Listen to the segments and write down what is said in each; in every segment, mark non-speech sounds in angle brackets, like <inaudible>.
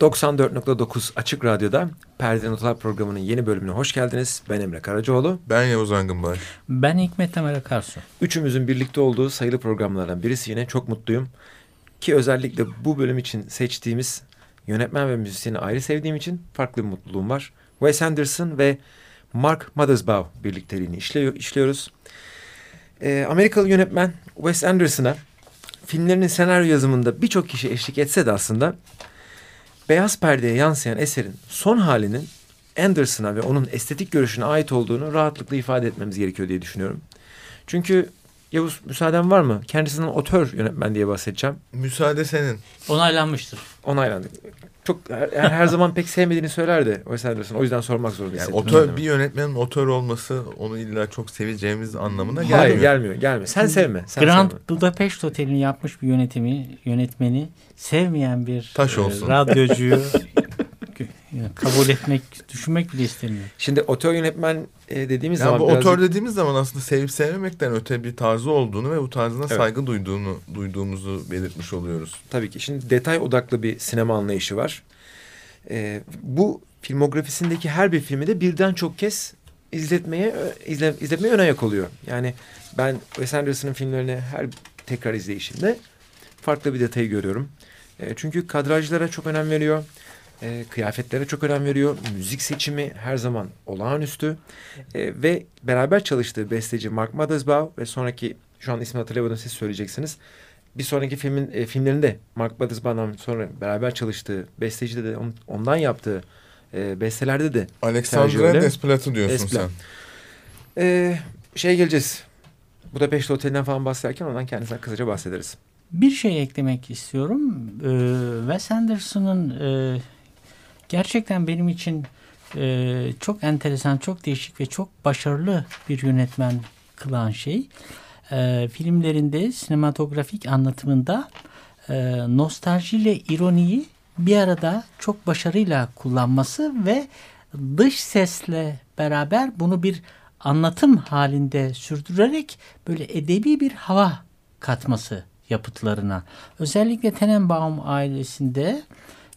94.9 Açık Radyo'da Perde Notalar programının yeni bölümüne hoş geldiniz. Ben Emre Karacaoğlu. Ben Yavuz Angınbay. Ben Hikmet Temel Akarsu. Üçümüzün birlikte olduğu sayılı programlardan birisi yine çok mutluyum. Ki özellikle bu bölüm için seçtiğimiz yönetmen ve müzisyeni ayrı sevdiğim için farklı bir mutluluğum var. Wes Anderson ve Mark Mothersbaugh birlikteliğini işliyor, işliyoruz. Ee, Amerikalı yönetmen Wes Anderson'a filmlerinin senaryo yazımında birçok kişi eşlik etse de aslında beyaz perdeye yansıyan eserin son halinin Anderson'a ve onun estetik görüşüne ait olduğunu rahatlıkla ifade etmemiz gerekiyor diye düşünüyorum. Çünkü Yavuz müsaaden var mı? Kendisinden otör yönetmen diye bahsedeceğim. Müsaade senin. Onaylanmıştır. Onaylandı. Çok her, her zaman pek sevmediğini söylerdi Wes Anderson. O yüzden sormak zorunda Yani otör, bir yönetmenin otör olması onu illa çok seveceğimiz anlamına gelmiyor. Hayır gelmiyor gelmiyor. Sen sevme. Sen Grand sevme. Budapest Oteli'ni yapmış bir yönetimi, yönetmeni sevmeyen bir Taş e, olsun. radyocuyu <laughs> yani kabul etmek, düşünmek bile istemiyor. Şimdi otör yönetmen e, dediğimiz Yani zaman bu birazcık- otör dediğimiz zaman aslında sevip sevmemekten öte bir tarzı olduğunu ve bu tarzına Evet. saygı duyduğunu duyduğumuzu belirtmiş oluyoruz. Tabii ki. Şimdi detay odaklı bir sinema anlayışı var. Ee, bu filmografisindeki her bir filmi de birden çok kez izletmeye izle, izletmeye ön ayak oluyor. Yani ben Wes Anderson'ın filmlerini her tekrar izleyişimde farklı bir detayı görüyorum. Ee, çünkü kadrajlara çok önem veriyor. Ee, kıyafetlere çok önem veriyor. Müzik seçimi her zaman olağanüstü. Ee, ve beraber çalıştığı besteci Mark Mothersbaugh ve sonraki şu an ismini hatırlayamadım siz söyleyeceksiniz bir sonraki filmin e, filmlerinde Mark Mothersbaugh'dan sonra beraber çalıştığı besteci de, on- ondan yaptığı e, bestelerde de Alexandre öyle. Desplat'ı diyorsun Desplat. sen. e, şey geleceğiz. Budapest Oteli'nden falan bahsederken ondan kendisinden kısaca bahsederiz. Bir şey eklemek istiyorum. Ee, Wes Anderson'ın e, gerçekten benim için e, çok enteresan, çok değişik ve çok başarılı bir yönetmen kılan şey. e, filmlerinde, sinematografik anlatımında e, nostaljiyle ironiyi bir arada çok başarıyla kullanması ve dış sesle beraber bunu bir anlatım halinde sürdürerek böyle edebi bir hava katması yapıtlarına. Özellikle Tenenbaum ailesinde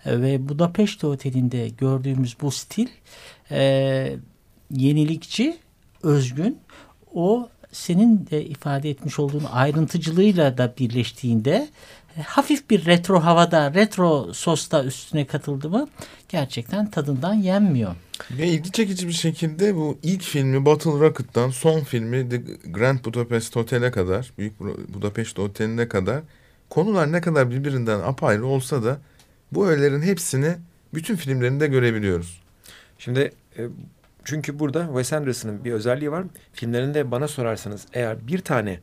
ve Budapest Oteli'nde gördüğümüz bu stil e, yenilikçi, özgün. O senin de ifade etmiş olduğun ayrıntıcılığıyla da birleştiğinde e, hafif bir retro havada, retro sosta üstüne katıldı mı gerçekten tadından yenmiyor. Ve ilgi çekici bir şekilde bu ilk filmi Battle Rocket'tan son filmi The Grand Budapest Hotel'e kadar, Büyük Bu- Budapest Oteli'ne kadar konular ne kadar birbirinden apayrı olsa da bu öğelerin hepsini bütün filmlerinde görebiliyoruz. Şimdi e, çünkü burada Wes Anderson'ın bir özelliği var. Filmlerinde bana sorarsanız eğer bir tane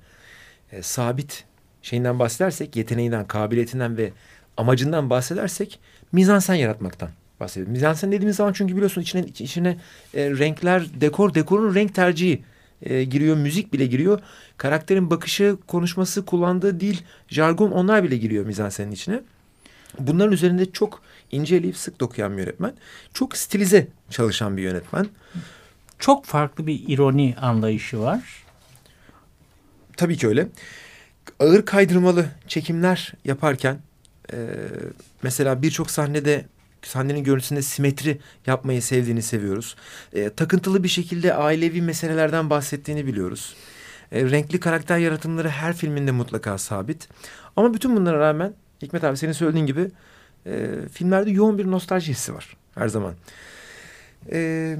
e, sabit şeyinden bahsedersek, yeteneğinden, kabiliyetinden ve amacından bahsedersek mizansen yaratmaktan bahsediyoruz. Mizansen dediğimiz zaman çünkü biliyorsun içine içine e, renkler, dekor, dekorun renk tercihi e, giriyor, müzik bile giriyor. Karakterin bakışı, konuşması, kullandığı dil, jargon onlar bile giriyor mizansenin içine. Bunların üzerinde çok inceleyip sık dokuyan bir yönetmen. Çok stilize çalışan bir yönetmen. Çok farklı bir ironi anlayışı var. Tabii ki öyle. Ağır kaydırmalı çekimler yaparken e, mesela birçok sahnede sahnenin görüntüsünde simetri yapmayı sevdiğini seviyoruz. E, takıntılı bir şekilde ailevi meselelerden bahsettiğini biliyoruz. E, renkli karakter yaratımları her filminde mutlaka sabit. Ama bütün bunlara rağmen Hikmet abi senin söylediğin gibi e, filmlerde yoğun bir nostalji hissi var her zaman. E,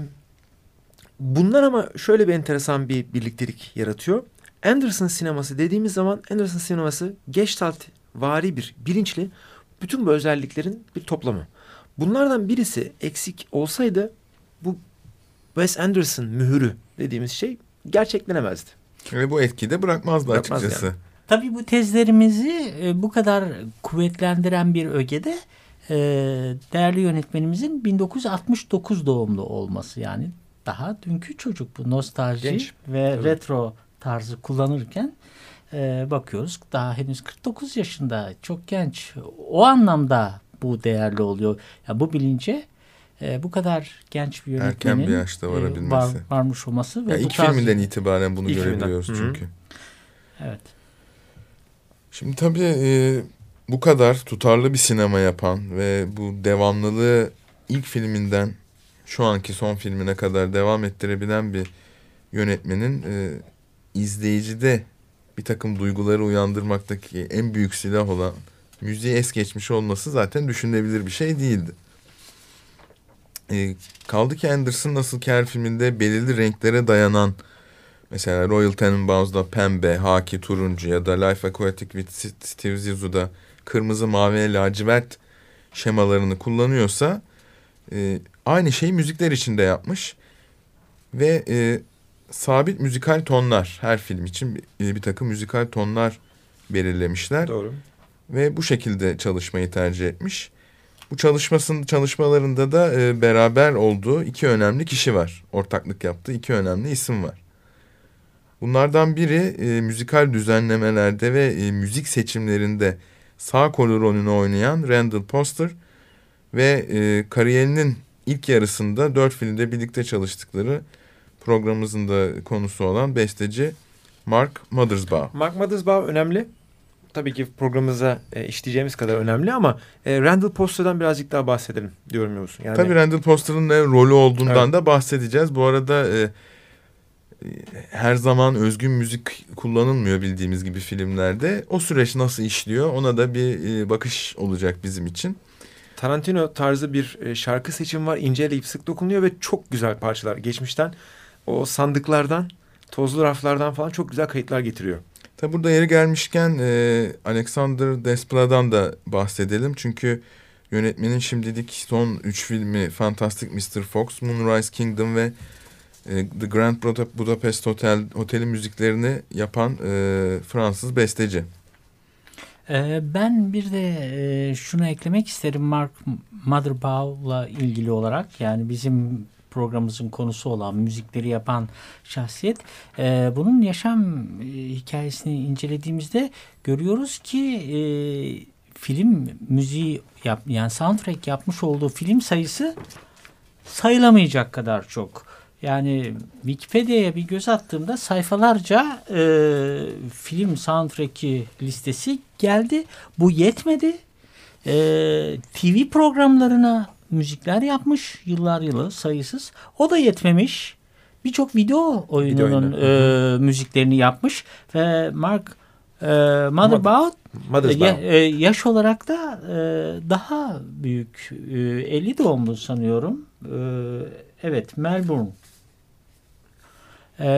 bunlar ama şöyle bir enteresan bir birliktelik yaratıyor. Anderson sineması dediğimiz zaman Anderson sineması Gestalt vari bir bilinçli bütün bu özelliklerin bir toplamı. Bunlardan birisi eksik olsaydı bu Wes Anderson mühürü dediğimiz şey gerçeklenemezdi. Ve bu etkiyi de bırakmazdı Bırakmaz açıkçası. yani. Tabii bu tezlerimizi e, bu kadar kuvvetlendiren bir ögede e, değerli yönetmenimizin 1969 doğumlu olması yani daha dünkü çocuk bu nostalji Genç. ve Tabii. retro tarzı kullanırken e, bakıyoruz daha henüz 49 yaşında çok genç o anlamda bu değerli oluyor. Ya bu bilince e, bu kadar genç bir yönetmenin Erken bir yaşta e, varabilmesi. var, varmış olması ve Ya bu ilk tarz- filminden itibaren bunu İlk görebiliyoruz filmden. Hı hı. çünkü. evet. Şimdi tabii e, bu kadar tutarlı bir sinema yapan ve bu devamlılığı ilk filminden şu anki son filmine kadar devam ettirebilen bir yönetmenin e, izleyicide bir takım duyguları uyandırmaktaki en büyük silah olan müziği es geçmiş olması zaten düşünülebilir bir şey değildi. E, kaldı ki Anderson nasıl ki filminde belirli renklere dayanan mesela Royal Tenenbaums'da pembe, haki, turuncu ya da Life Aquatic with Steve Zissou'da kırmızı, mavi ve lacivert şemalarını kullanıyorsa e, aynı şeyi müzikler için de yapmış ve e, sabit müzikal tonlar her film için bir, bir takım müzikal tonlar belirlemişler. Doğru. Ve bu şekilde çalışmayı tercih etmiş. Bu çalışmasının çalışmalarında da e, beraber olduğu iki önemli kişi var. Ortaklık yaptığı iki önemli isim var. Bunlardan biri e, müzikal düzenlemelerde ve e, müzik seçimlerinde sağ kolu rolünü oynayan Randall Poster ve e, kariyerinin ilk yarısında dört filmde birlikte çalıştıkları programımızın da konusu olan besteci Mark Mothersbaugh. Mark Mothersbaugh önemli. Tabii ki programımıza e, işleyeceğimiz kadar önemli ama e, Randall Poster'dan birazcık daha bahsedelim diyorum Yavuz. Yani, Tabii Randall Poster'ın ne rolü olduğundan evet. da bahsedeceğiz. Bu arada e, her zaman özgün müzik kullanılmıyor bildiğimiz gibi filmlerde. O süreç nasıl işliyor ona da bir e, bakış olacak bizim için. Tarantino tarzı bir e, şarkı seçim var. İnceleyip sık dokunuyor ve çok güzel parçalar. Geçmişten o sandıklardan, tozlu raflardan falan çok güzel kayıtlar getiriyor. Tabi burada yeri gelmişken e, Alexander Desplat'dan da bahsedelim. Çünkü yönetmenin şimdilik son üç filmi Fantastic Mr. Fox, Moonrise Kingdom ve The Grand Budapest Hotel Oteli müziklerini yapan e, Fransız besteci. Ee, ben bir de e, şunu eklemek isterim Mark Mothersbaugh'la ilgili olarak yani bizim programımızın konusu olan müzikleri yapan şahsiyet. Ee, bunun yaşam e, hikayesini incelediğimizde görüyoruz ki e, film müziği yap, yani soundtrack yapmış olduğu film sayısı sayılamayacak kadar çok. Yani Wikipedia'ya bir göz attığımda sayfalarca e, film soundtrack'i listesi geldi. Bu yetmedi. E, TV programlarına müzikler yapmış yıllar yılı sayısız. O da yetmemiş. Birçok video oyununun video e, müziklerini yapmış ve Mark e, Motherbout ya, e, yaş olarak da e, daha büyük. E, 50 doğumlu sanıyorum. E, evet Melbourne e,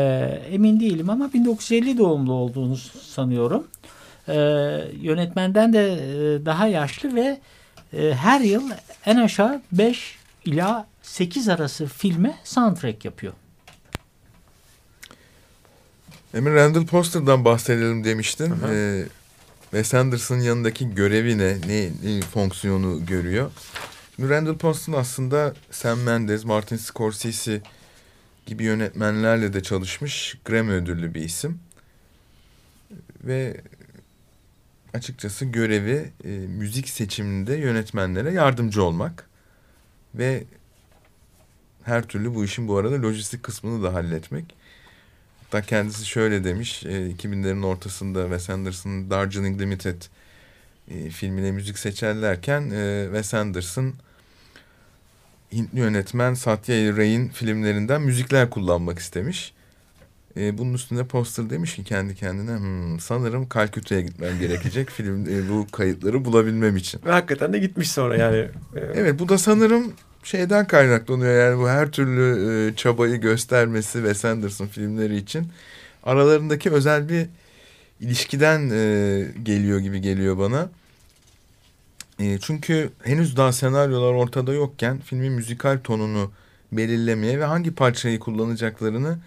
emin değilim ama 1950 doğumlu olduğunu sanıyorum. E, yönetmenden de e, daha yaşlı ve e, her yıl en aşağı 5 ila 8 arası filme soundtrack yapıyor. Emin Randall Poster'dan bahsedelim demiştin. Ee, Wes Anderson'ın yanındaki görevi ne? Ne, ne fonksiyonu görüyor? Randall Poster aslında Sam Mendes, Martin Scorsese gibi yönetmenlerle de çalışmış Grammy ödüllü bir isim. Ve açıkçası görevi e, müzik seçiminde yönetmenlere yardımcı olmak ve her türlü bu işin bu arada lojistik kısmını da halletmek. Hatta kendisi şöyle demiş, e, 2000'lerin ortasında Wes Anderson'ın Darjeeling Limited e, filmine müzik seçerlerken e, Wes Anderson Hintli yönetmen Satya Ray'in filmlerinden müzikler kullanmak istemiş. E, bunun üstünde poster demiş ki kendi kendine hmm, sanırım Kalküta'ya gitmem gerekecek film e, bu kayıtları bulabilmem için. Ve hakikaten de gitmiş sonra yani. E, evet bu da sanırım şeyden kaynaklanıyor yani bu her türlü e, çabayı göstermesi ve Sanderson filmleri için aralarındaki özel bir ilişkiden e, geliyor gibi geliyor bana. E, çünkü henüz daha senaryolar ortada yokken filmin müzikal tonunu belirlemeye ve hangi parçayı kullanacaklarını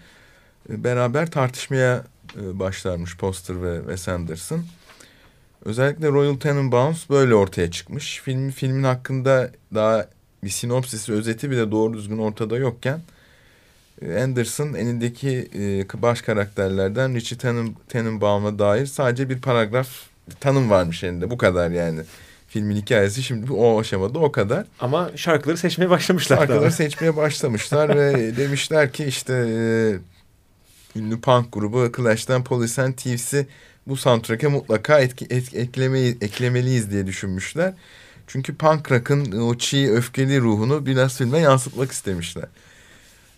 e, beraber tartışmaya e, başlarmış Poster ve Wes Anderson. Özellikle Royal Tenenbaums böyle ortaya çıkmış. Film, filmin hakkında daha bir sinopsisi, özeti bile doğru düzgün ortada yokken e, Anderson elindeki e, baş karakterlerden Richie Tenen, Tenenbaum'a dair sadece bir paragraf tanım varmış elinde. Bu kadar yani filmin hikayesi şimdi o aşamada o kadar. Ama şarkıları seçmeye başlamışlar. Şarkıları daha. seçmeye başlamışlar ve <laughs> demişler ki işte e, ünlü punk grubu Clash'ten Police and Thieves'i bu soundtrack'e mutlaka etki, etki, eklemeyi, eklemeliyiz diye düşünmüşler. Çünkü punk rock'ın o çiğ öfkeli ruhunu biraz filme yansıtmak istemişler.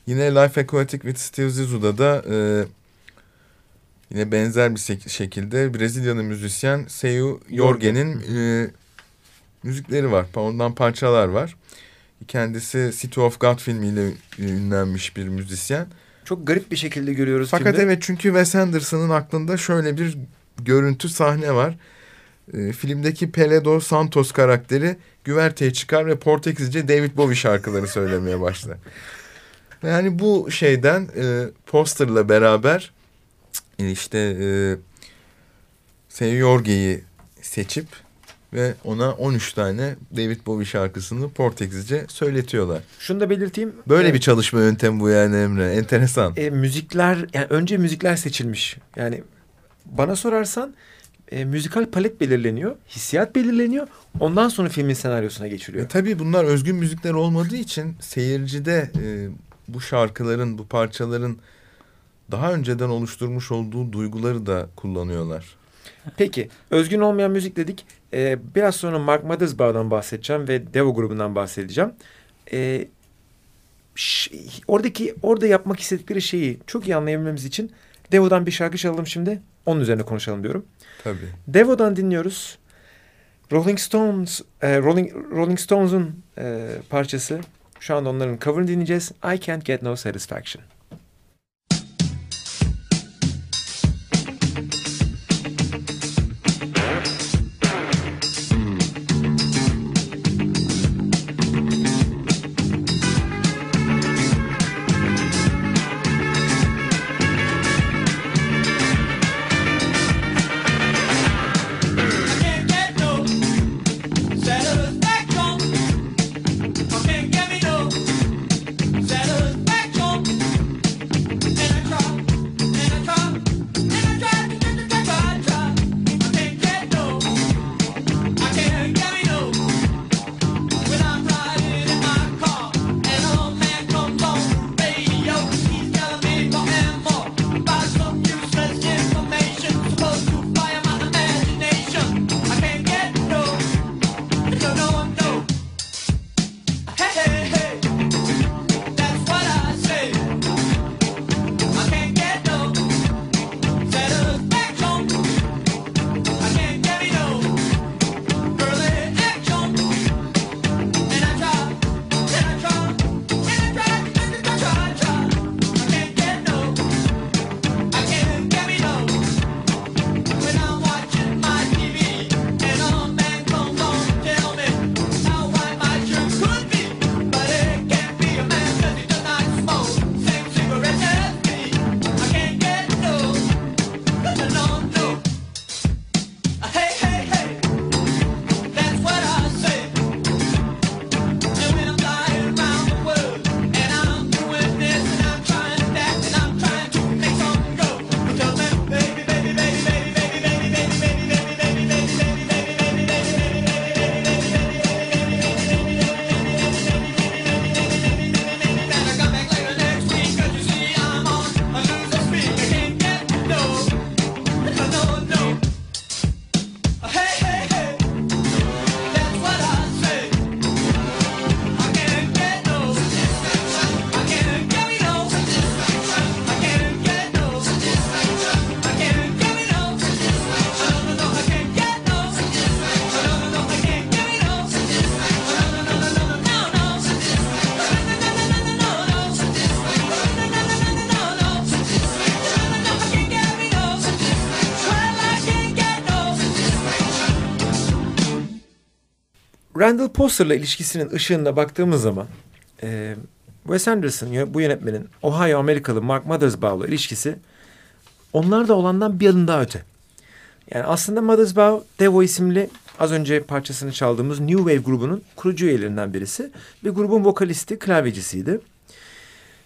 Yine Life Aquatic with Steve Zissou'da da e, yine benzer bir şekilde Brezilyalı müzisyen Seu Jorge'nin e, müzikleri var. Ondan parçalar var. Kendisi City of God filmiyle ünlenmiş bir müzisyen. Çok garip bir şekilde görüyoruz Fakat filmde. evet çünkü Wes Anderson'ın aklında şöyle bir görüntü sahne var. E, filmdeki Peledo Santos karakteri güverteye çıkar ve Portekizce David Bowie şarkıları söylemeye başlar. Yani bu şeyden e, posterla beraber işte e, Seyo Yorge'yi seçip ve ona 13 tane David Bowie şarkısını Portekizce söyletiyorlar. Şunu da belirteyim. Böyle e, bir çalışma yöntemi bu yani Emre. Enteresan. E, müzikler yani önce müzikler seçilmiş. Yani bana sorarsan e, müzikal palet belirleniyor, hissiyat belirleniyor. Ondan sonra filmin senaryosuna geçiliyor. E, tabii bunlar özgün müzikler olmadığı için seyircide e, bu şarkıların, bu parçaların daha önceden oluşturmuş olduğu duyguları da kullanıyorlar. Peki, özgün olmayan müzik dedik. Ee, biraz sonra Mark Mothersbaugh'dan bahsedeceğim ve Devo grubundan bahsedeceğim. Ee, oradaki orada yapmak istedikleri şeyi çok iyi anlayabilmemiz için Devo'dan bir şarkı çalalım şimdi. Onun üzerine konuşalım diyorum. Tabii. Devo'dan dinliyoruz. Rolling Stones, e, Rolling Rolling Stones'un e, parçası. Şu anda onların cover'ını dinleyeceğiz. I Can't Get No Satisfaction. Randall Poster'la ilişkisinin ışığında baktığımız zaman e, Wes Anderson bu yönetmenin Ohio Amerikalı Mark Mothersbaugh'la ilişkisi onlar da olandan bir adım daha öte. Yani aslında Mothersbaugh Devo isimli az önce parçasını çaldığımız New Wave grubunun kurucu üyelerinden birisi ve grubun vokalisti, klavyecisiydi.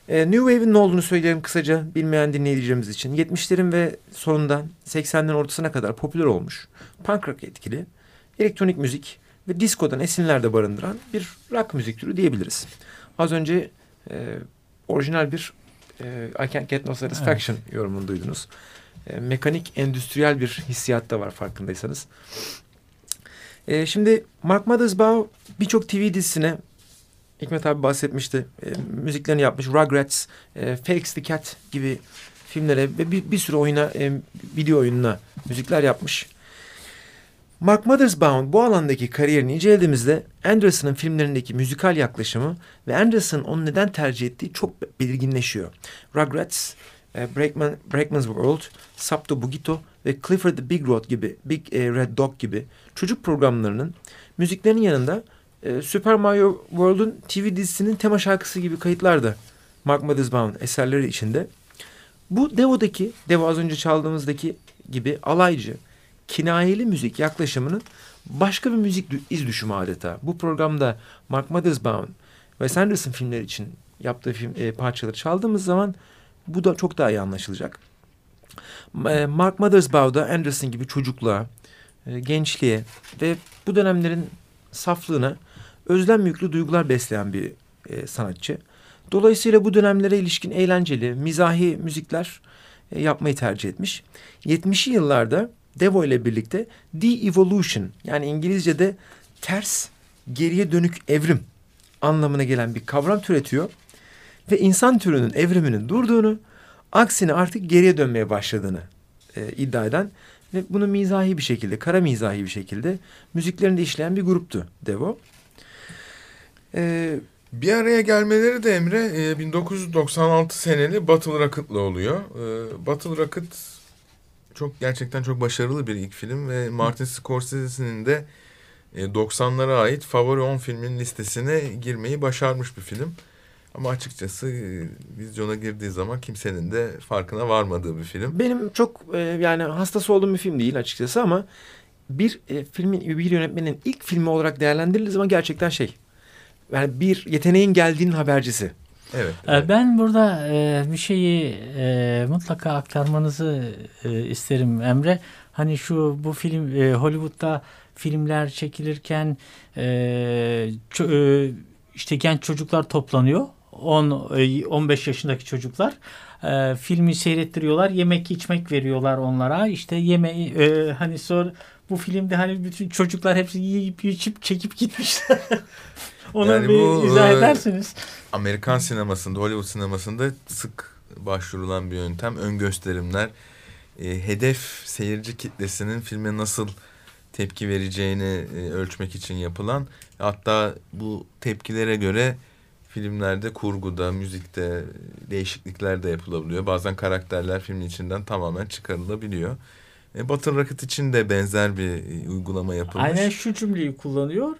E, New Wave'in ne olduğunu söyleyelim kısaca bilmeyen dinleyicilerimiz için. 70'lerin ve sonundan 80'lerin ortasına kadar popüler olmuş, punk rock etkili, elektronik müzik, ve diskodan esinler de barındıran bir rock müzik türü diyebiliriz. Az önce e, orijinal bir e, I Can't Get No Satisfaction evet. yorumunu duydunuz. e, mekanik, endüstriyel bir hissiyat da var farkındaysanız. E, şimdi Mark Mothersbaugh birçok TV dizisine Hikmet abi bahsetmişti. E, müziklerini yapmış. Rugrats, e, Felix the Cat gibi filmlere ve bir, bir sürü oyuna, e, video oyununa müzikler yapmış. Mark Mothersbaugh bu alandaki kariyerini incelediğimizde Anderson'ın filmlerindeki müzikal yaklaşımı ve Anderson'ın onu neden tercih ettiği çok belirginleşiyor. Rugrats, e, Breakman, Breakman's World, Sapto Bugito ve Clifford the Big Road gibi, Big e, Red Dog gibi çocuk programlarının müziklerinin yanında e, Super Mario World'un TV dizisinin tema şarkısı gibi kayıtlar da Mark Mothersbaugh'un eserleri içinde. Bu Devo'daki, Devo az önce çaldığımızdaki gibi alaycı, kinayeli müzik yaklaşımının başka bir müzik iz düşümü adeta. Bu programda Mark Mothersbaugh ve Sanderson filmleri için yaptığı film e, parçaları çaldığımız zaman bu da çok daha iyi anlaşılacak. E, Mark Mothersbaugh da Anderson gibi çocukluğa, e, gençliğe ve bu dönemlerin saflığına özlem yüklü duygular besleyen bir e, sanatçı. Dolayısıyla bu dönemlere ilişkin eğlenceli, mizahi müzikler yapmayı tercih etmiş. 70'li yıllarda Devo ile birlikte de-evolution yani İngilizce'de ters, geriye dönük evrim anlamına gelen bir kavram türetiyor. Ve insan türünün evriminin durduğunu, aksine artık geriye dönmeye başladığını e, iddia eden ve bunu mizahi bir şekilde, kara mizahi bir şekilde müziklerinde işleyen bir gruptu Devo. Ee, bir araya gelmeleri de Emre e, 1996 seneli Battle Rocket'la oluyor. E, Battle Rocket çok gerçekten çok başarılı bir ilk film ve Martin Scorsese'nin de e, 90'lara ait favori 10 filmin listesine girmeyi başarmış bir film. Ama açıkçası e, vizyona girdiği zaman kimsenin de farkına varmadığı bir film. Benim çok e, yani hastası olduğum bir film değil açıkçası ama bir e, filmin bir yönetmenin ilk filmi olarak değerlendirildiği zaman gerçekten şey yani bir yeteneğin geldiğinin habercisi. Evet. evet. Ben burada e, bir şeyi e, mutlaka aktarmanızı e, isterim Emre. Hani şu bu film Hollywood'da filmler çekilirken işte genç çocuklar toplanıyor. 10 15 e, yaşındaki çocuklar e, filmi seyrettiriyorlar. Yemek içmek veriyorlar onlara. İşte yemeği e, hani sonra bu filmde hani bütün çocuklar hepsi yiyip içip çekip gitmişler. <laughs> Onu yani bir bu, izah edersiniz. Amerikan sinemasında, Hollywood sinemasında sık başvurulan bir yöntem. Ön gösterimler. E, hedef seyirci kitlesinin filme nasıl tepki vereceğini e, ölçmek için yapılan. Hatta bu tepkilere göre filmlerde kurguda, müzikte değişiklikler de yapılabiliyor. Bazen karakterler filmin içinden tamamen çıkarılabiliyor. E, Battle Rocket için de benzer bir e, uygulama yapılmış. Aynen şu cümleyi kullanıyor.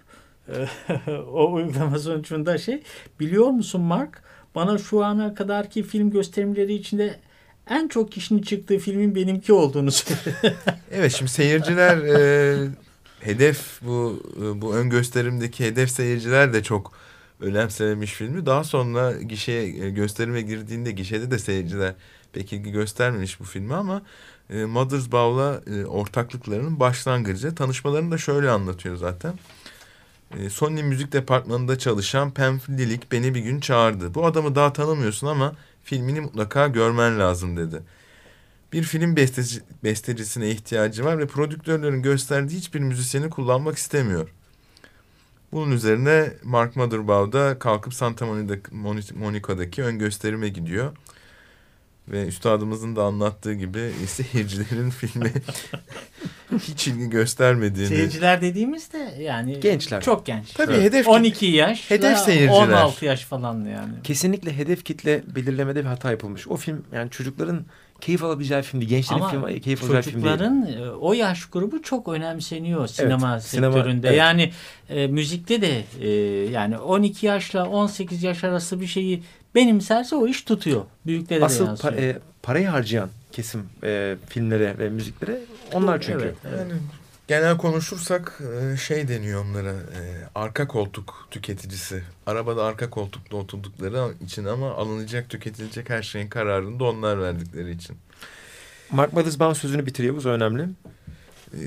<laughs> o uygulama sonucunda şey biliyor musun Mark bana şu ana kadarki film gösterimleri içinde en çok kişinin çıktığı filmin benimki olduğunu söyledi. <laughs> evet şimdi seyirciler e, hedef bu e, bu ön gösterimdeki hedef seyirciler de çok önemsememiş filmi. Daha sonra gişeye e, gösterime girdiğinde gişede de seyirciler pek ilgi göstermemiş bu filmi ama e, Mothers Bow'la e, ortaklıklarının başlangıcı. Tanışmalarını da şöyle anlatıyor zaten. E, Sony müzik departmanında çalışan Pam Lilik beni bir gün çağırdı. Bu adamı daha tanımıyorsun ama filmini mutlaka görmen lazım dedi. Bir film besteci, bestecisine ihtiyacı var ve prodüktörlerin gösterdiği hiçbir müzisyeni kullanmak istemiyor. Bunun üzerine Mark Mothersbaugh da kalkıp Santa Monica'daki ön gösterime gidiyor. Ve üstadımızın da anlattığı gibi <laughs> seyircilerin filme <laughs> hiç ilgi göstermediğini. Seyirciler dediğimizde yani gençler. Çok genç. Tabii evet. hedef 12 yaş. Hedef seyirciler. 16 yaş falan yani. Kesinlikle hedef kitle belirlemede bir hata yapılmış. O film yani çocukların keyif alabileceği film değil. Gençlerin Ama film, keyif alacağı film değil. çocukların e, o yaş grubu çok önemseniyor sinema evet, sektöründe. Sinema, evet. Yani e, müzikte de e, yani 12 yaşla 18 yaş arası bir şeyi benimserse o iş tutuyor. Büyüklere Asıl de pa e, parayı harcayan kesim e, filmlere ve müziklere onlar çünkü. Evet, evet. Yani genel konuşursak şey deniyor onlara arka koltuk tüketicisi. Arabada arka koltukta oturdukları için ama alınacak tüketilecek her şeyin kararını da onlar verdikleri için. Mark Mothersbaugh sözünü bitiriyor bu önemli. E,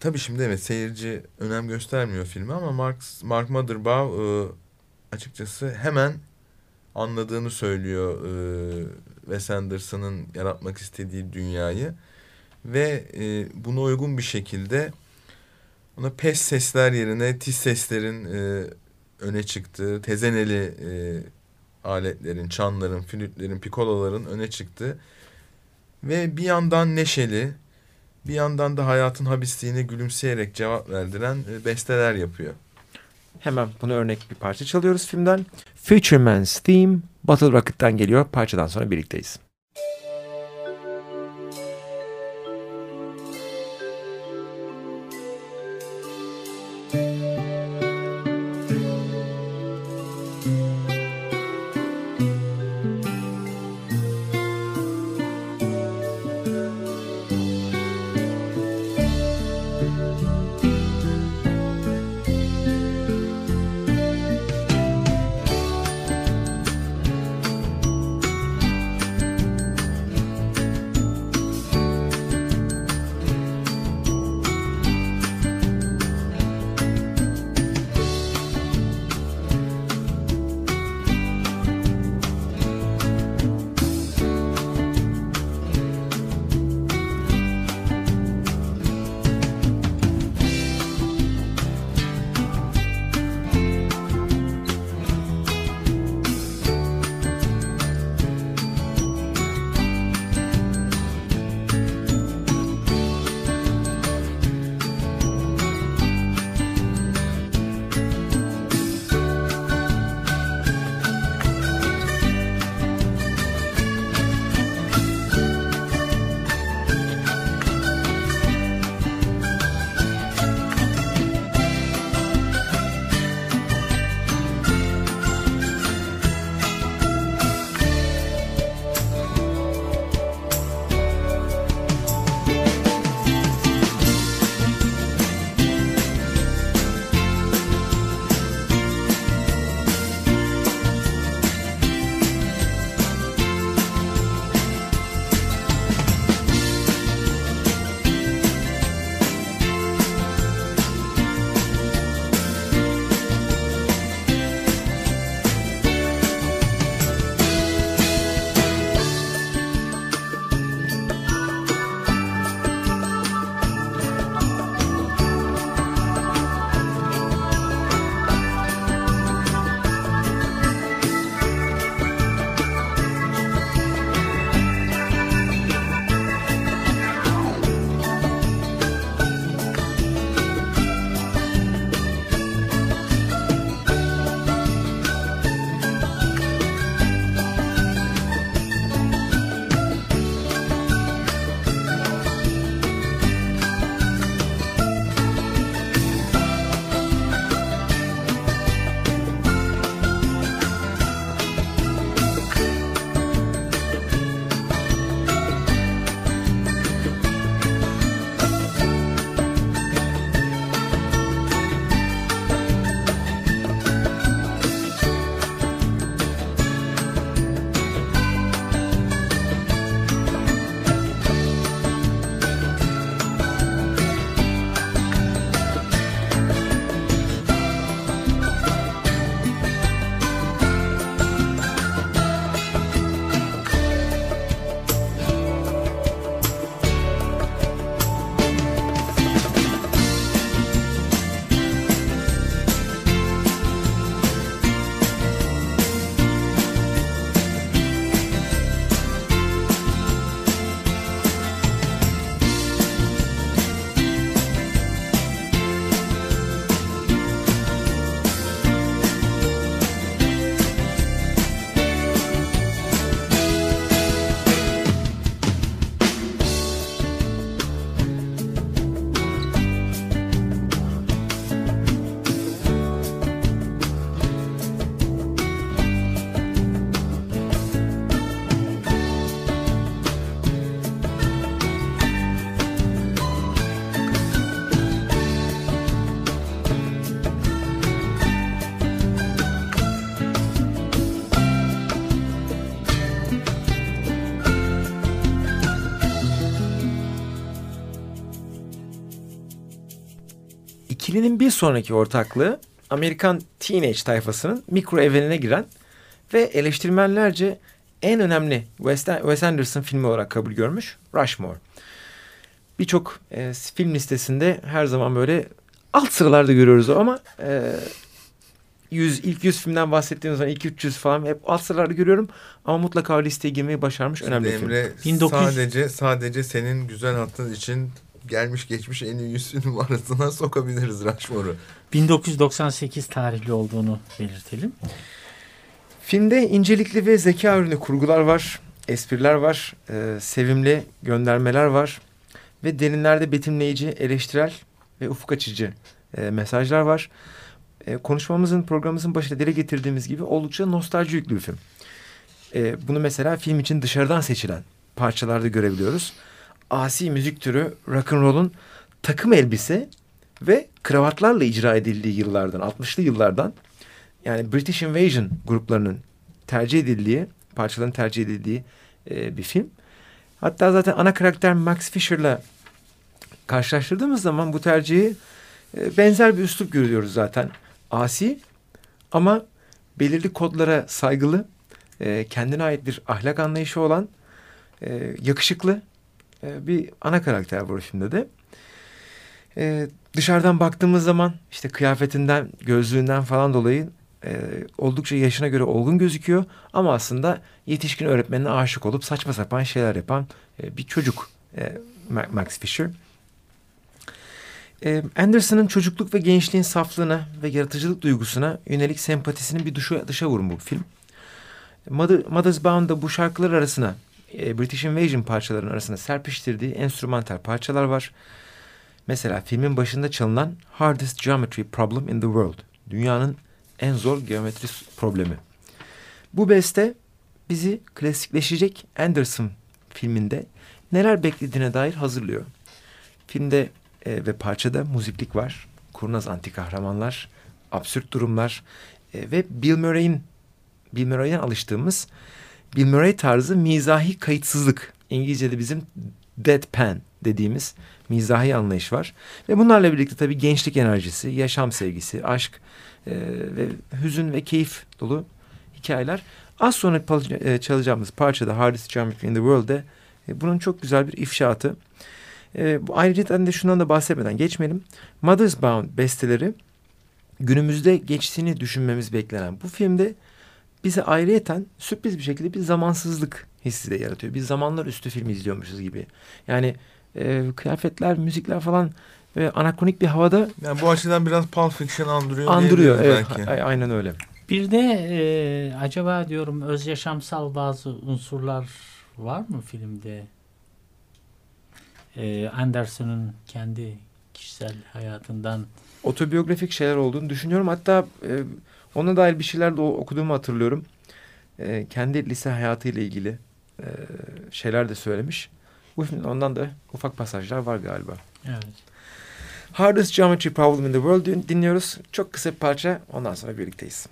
tabii şimdi evet seyirci önem göstermiyor filme ama Mark, Mark Mothersbaugh e, açıkçası hemen anladığını söylüyor e, Wes Anderson'ın yaratmak istediği dünyayı ve e, buna uygun bir şekilde ona pes sesler yerine tiz seslerin e, öne çıktığı, tezeneli e, aletlerin, çanların, flütlerin, pikoloların öne çıktığı ve bir yandan neşeli, bir yandan da hayatın habisliğine gülümseyerek cevap verdiren e, besteler yapıyor. Hemen bunu örnek bir parça çalıyoruz filmden. Future Man's Theme Battle Rocket'tan geliyor. Parçadan sonra birlikteyiz. İkilinin bir sonraki ortaklığı Amerikan teenage tayfasının mikro evrenine giren Ve eleştirmenlerce en önemli Wes, Anderson filmi olarak kabul görmüş Rushmore. Birçok e, film listesinde her zaman böyle alt sıralarda görüyoruz ama e, 100, ilk 100 filmden bahsettiğimiz zaman ilk 300 falan hep alt sıralarda görüyorum. Ama mutlaka listeye girmeyi başarmış Şimdi önemli bir Emre film. 1900 sadece sadece senin güzel hattın için gelmiş geçmiş en iyi 100 film arasına sokabiliriz Rushmore'u. 1998 tarihli olduğunu belirtelim. Filmde incelikli ve zeka ürünü kurgular var, espriler var, e, sevimli göndermeler var ve derinlerde betimleyici, eleştirel ve ufuk açıcı e, mesajlar var. E, konuşmamızın, programımızın başında dile getirdiğimiz gibi oldukça nostalji yüklü bir film. E, bunu mesela film için dışarıdan seçilen parçalarda görebiliyoruz. Asi müzik türü rock'n'roll'un takım elbise ve kravatlarla icra edildiği yıllardan, 60'lı yıllardan yani British Invasion gruplarının tercih edildiği, parçaların tercih edildiği e, bir film. Hatta zaten ana karakter Max Fisher'la karşılaştırdığımız zaman bu tercihi e, benzer bir üslup görüyoruz zaten. Asi ama belirli kodlara saygılı, e, kendine ait bir ahlak anlayışı olan, e, yakışıklı e, bir ana karakter var filmde de. E, dışarıdan baktığımız zaman işte kıyafetinden, gözlüğünden falan dolayı e, oldukça yaşına göre olgun gözüküyor. Ama aslında yetişkin öğretmenine aşık olup saçma sapan şeyler yapan e, bir çocuk e, Max Fisher. E, Anderson'ın çocukluk ve gençliğin saflığına ve yaratıcılık duygusuna yönelik sempatisinin bir dışa, dışa vurum bu film. Mother, Mother's Bound'da bu şarkılar arasına e, British Invasion parçalarının arasına serpiştirdiği enstrümantal parçalar var. Mesela filmin başında çalınan Hardest Geometry Problem in the World. Dünyanın en zor geometri problemi. Bu beste bizi klasikleşecek Anderson filminde neler beklediğine dair hazırlıyor. Filmde e, ve parçada muziplik var. Kurnaz anti kahramanlar, absürt durumlar e, ve Bill Murray'in Bill Murray'den alıştığımız Bill Murray tarzı mizahi kayıtsızlık. İngilizce'de bizim deadpan dediğimiz mizahi anlayış var. Ve bunlarla birlikte tabii gençlik enerjisi, yaşam sevgisi, aşk e, ve hüzün ve keyif dolu hikayeler. Az sonra e, çalacağımız parçada Hardest Geometry in the World'de e, bunun çok güzel bir ifşaatı. E, ayrıca de şundan da bahsetmeden geçmeyelim. Mother's Bound besteleri günümüzde geçtiğini düşünmemiz beklenen bu filmde bize ayrıyeten sürpriz bir şekilde bir zamansızlık hissi de yaratıyor. Biz zamanlar üstü film izliyormuşuz gibi. Yani e, kıyafetler, müzikler falan ve anakronik bir havada Yani bu açıdan biraz Pulp Fiction andırıyor. andırıyor. Evet, belki. a- aynen öyle. Bir de e, acaba diyorum öz yaşamsal bazı unsurlar var mı filmde? E, Anderson'ın kendi kişisel hayatından Otobiyografik şeyler olduğunu düşünüyorum. Hatta e, ona dair bir şeyler de okuduğumu hatırlıyorum. E, kendi lise hayatıyla ilgili e, şeyler de söylemiş. Bu filmde ondan da ufak pasajlar var galiba. evet. Hardest Geometry Problem in the World din- dinliyoruz. Çok kısa bir parça. Ondan sonra birlikteyiz.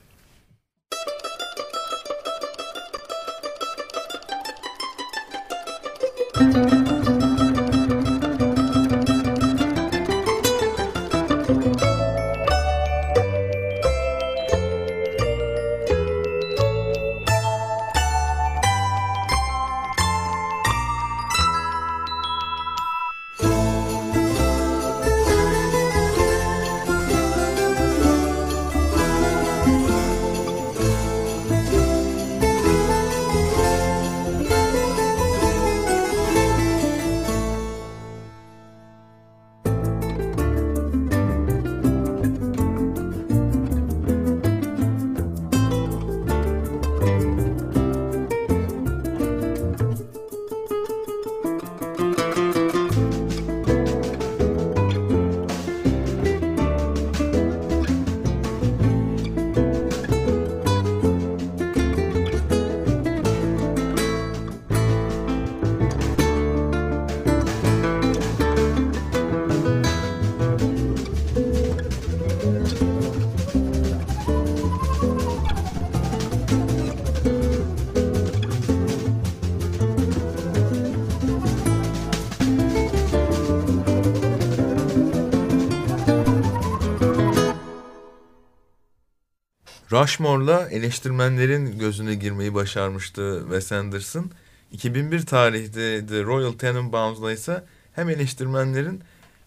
Rushmore'la eleştirmenlerin gözüne girmeyi başarmıştı Wes Anderson. 2001 tarihte The Royal Tenenbaums'la ise hem eleştirmenlerin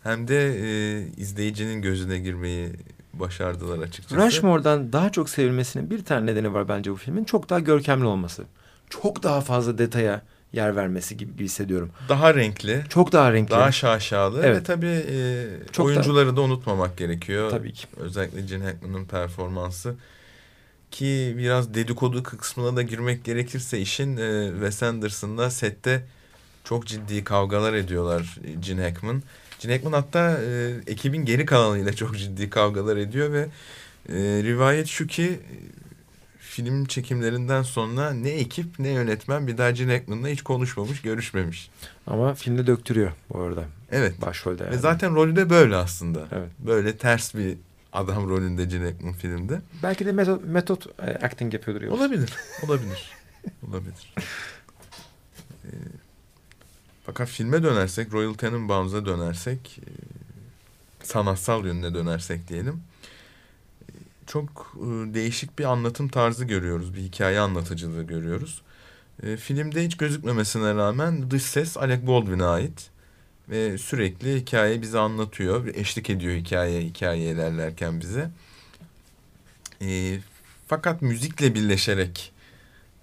hem de e, izleyicinin gözüne girmeyi başardılar açıkçası. Rushmore'dan daha çok sevilmesinin bir tane nedeni var bence bu filmin. Çok daha görkemli olması. Çok daha fazla detaya yer vermesi gibi, hissediyorum. Daha renkli, Çok daha renkli. daha şaşalı Evet. ve tabii e, Çok oyuncuları da unutmamak gerekiyor. Tabii ki. Özellikle Gene Hackman'ın performansı. Ki biraz dedikodu kısmına da girmek gerekirse işin e, Wes Anderson'la sette çok ciddi kavgalar ediyorlar e, Gene Hackman. Gene Hackman hatta e, ekibin geri kalanıyla çok ciddi kavgalar ediyor ve e, rivayet şu ki e, film çekimlerinden sonra ne ekip ne yönetmen bir daha Gene Hackman'la hiç konuşmamış, görüşmemiş. Ama filmde döktürüyor bu arada. Evet. Başrolde yani. Ve zaten rolü de böyle aslında. Evet. Böyle ters bir adam rolünde Gene Hackman filmde. Belki de metot, metot e, acting yapıyordur. yoksa. Olabilir. <laughs> Olabilir. Olabilir. Ee, fakat filme dönersek, Royal Tenenbaums'a dönersek, e, sanatsal yönüne dönersek diyelim. e, Çok e, değişik bir anlatım tarzı görüyoruz. Bir hikaye anlatıcılığı görüyoruz. E, filmde hiç gözükmemesine rağmen dış ses Alec Baldwin'e ait. Ve sürekli hikaye bize anlatıyor. Eşlik ediyor hikaye, hikaye ilerlerken bize. E, fakat müzikle birleşerek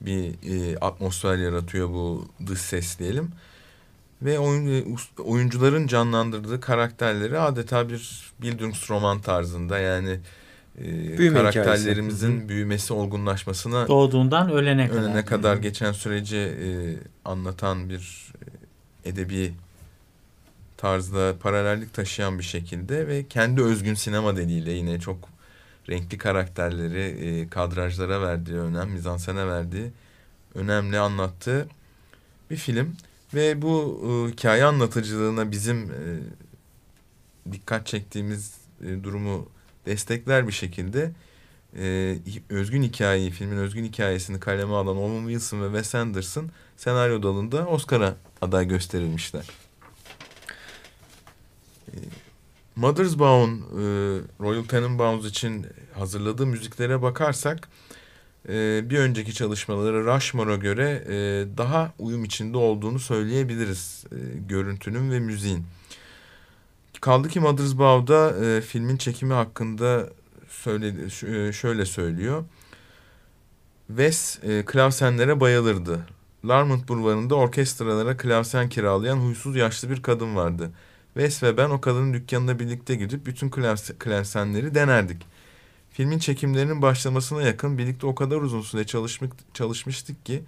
bir e, atmosfer yaratıyor bu dış ses diyelim. Ve oyun, e, oyuncuların canlandırdığı karakterleri adeta bir Bildungsroman tarzında yani e, Büyüme karakterlerimizin hikayesi. Büyümesi, olgunlaşmasına Doğduğundan ölene kadar. önüne kadar geçen süreci e, anlatan bir e, edebi tarzda paralellik taşıyan bir şekilde ve kendi özgün sinema diliyle yine çok renkli karakterleri e, kadrajlara verdiği önem, mizansene verdiği önemli anlattığı bir film ve bu e, hikaye anlatıcılığına bizim e, dikkat çektiğimiz e, durumu destekler bir şekilde e, özgün hikayeyi, filmin özgün hikayesini kaleme alan Owen Wilson ve Wes Anderson senaryo dalında Oscar'a aday gösterilmişler. Mothersbaugh e, Royal Tenenbaums için hazırladığı müziklere bakarsak e, bir önceki çalışmaları Rushmore'a göre e, daha uyum içinde olduğunu söyleyebiliriz e, görüntünün ve müziğin. Kaldı ki Mothersbaugh'da e, filmin çekimi hakkında söyledi, şöyle söylüyor. Wes e, klavsenlere bayılırdı. Larmont Bulvarı'nda orkestralara klavsen kiralayan huysuz yaşlı bir kadın vardı. Wes ve ben o kadının dükkanına birlikte gidip bütün klavs- klavsenleri denerdik. Filmin çekimlerinin başlamasına yakın birlikte o kadar uzun süre çalışmış, çalışmıştık ki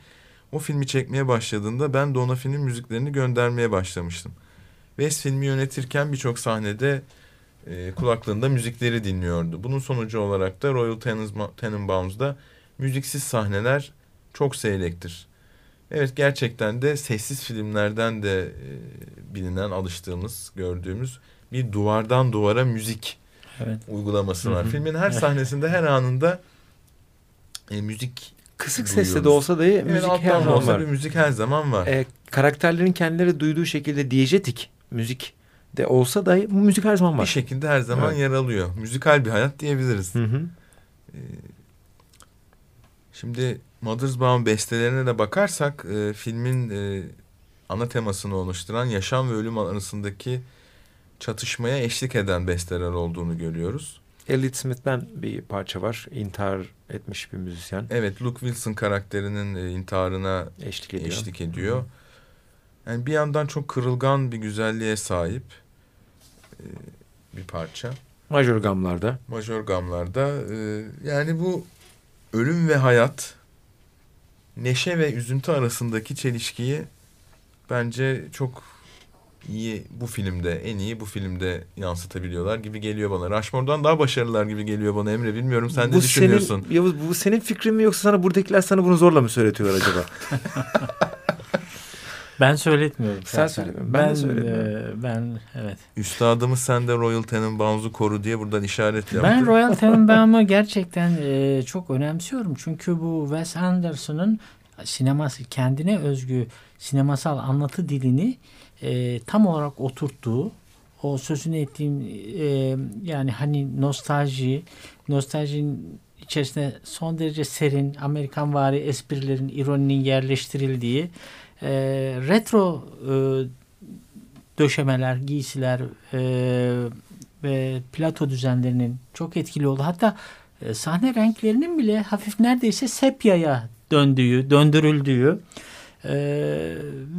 o filmi çekmeye başladığında ben de ona filmin müziklerini göndermeye başlamıştım. Wes filmi yönetirken birçok sahnede e, kulaklığında müzikleri dinliyordu. Bunun sonucu olarak da Royal Tenenbaums'da müziksiz sahneler çok seyrektir. Evet gerçekten de sessiz filmlerden de e, bilinen, alıştığımız, gördüğümüz bir duvardan duvara müzik Evet. uygulaması var. Hı hı. Filmin her sahnesinde, her anında e, müzik Kısık duyuyoruz. sesle de olsa dahi Evet, müzik her da zaman olsa var. bir müzik her zaman var. E, karakterlerin kendileri duyduğu şekilde diyejetik müzik de olsa dahi bu müzik her zaman bir var. şekilde her zaman Evet. yer alıyor. Müzikal bir hayat diyebiliriz. Hı hı. Şimdi Mothersbaugh bestelerine de bakarsak e, filmin e, ana temasını oluşturan yaşam ve ölüm arasındaki çatışmaya eşlik eden besteler olduğunu görüyoruz. Elliot Smith'ten bir parça var. İntihar etmiş bir müzisyen. Evet Luke Wilson karakterinin e, intiharına Eşlik ediyor. eşlik ediyor. Yani bir yandan çok kırılgan bir güzelliğe sahip e, bir parça. Major gamlarda. Majör gamlarda e, yani bu ölüm ve hayat neşe ve üzüntü arasındaki çelişkiyi bence çok iyi bu filmde en iyi bu filmde yansıtabiliyorlar gibi geliyor bana. Rushmore'dan daha başarılılar gibi geliyor bana Emre bilmiyorum sen ne bu düşünüyorsun? Senin, Yavuz, bu senin fikrin mi yoksa sana buradakiler sana bunu zorla mı söyletiyorlar acaba? <laughs> Ben söyletmiyorum. Sen söylemiyorsun, ben de söylemiyorum. e, ben evet. Üstadımız sen de Royal Tenenbaums'u koru diye buradan işaret yaptı. Ben Royal Tenenbaum'u gerçekten e, çok önemsiyorum. Çünkü bu Wes Anderson'ın sineması kendine özgü sinemasal anlatı dilini e, tam olarak oturttuğu o sözünü ettiğim e, yani hani nostalji nostaljinin içerisinde son derece serin, Amerikan vari esprilerin, ironinin yerleştirildiği e, retro e, döşemeler, giysiler e, ve plato düzenlerinin çok etkili oldu. Hatta e, sahne renklerinin bile hafif neredeyse sepyaya döndüğü, döndürüldüğü e,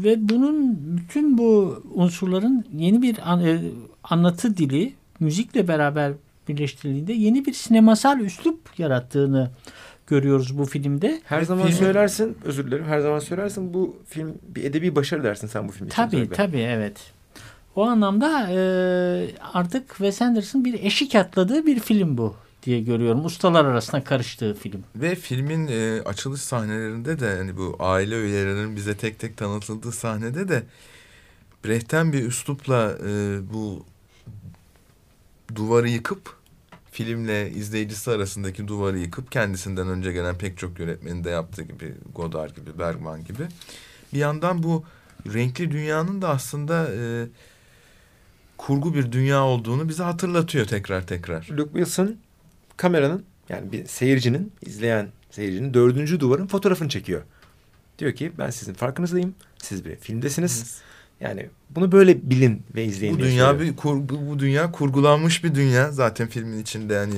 ve bunun bütün bu unsurların yeni bir an, e, anlatı dili müzikle beraber birleştirildiğinde yeni bir sinemasal üslup yarattığını görüyoruz bu filmde. Her zaman film... söylersin, özür dilerim. Her zaman söylersin bu film bir edebi başarı dersin sen bu film için. Tabii tabii evet. O anlamda e, artık Wes Anderson bir eşik atladığı bir film bu diye görüyorum. Ustalar arasında karıştığı film. Ve filmin e, açılış sahnelerinde de hani bu aile üyelerinin bize tek tek tanıtıldığı sahnede de Brecht'ten bir üslupla e, bu duvarı yıkıp filmle izleyicisi arasındaki duvarı yıkıp kendisinden önce gelen pek çok yönetmenin de yaptığı gibi Godard gibi Bergman gibi bir yandan bu renkli dünyanın da aslında e, kurgu bir dünya olduğunu bize hatırlatıyor tekrar tekrar. Luke Wilson kameranın yani bir seyircinin izleyen seyircinin dördüncü duvarın fotoğrafını çekiyor. Diyor ki ben sizin farkınızdayım. Siz bir filmdesiniz. Yani bunu böyle bilin ve izleyin. Bu dünya bir kurgu, bu dünya kurgulanmış bir dünya. Zaten filmin içinde yani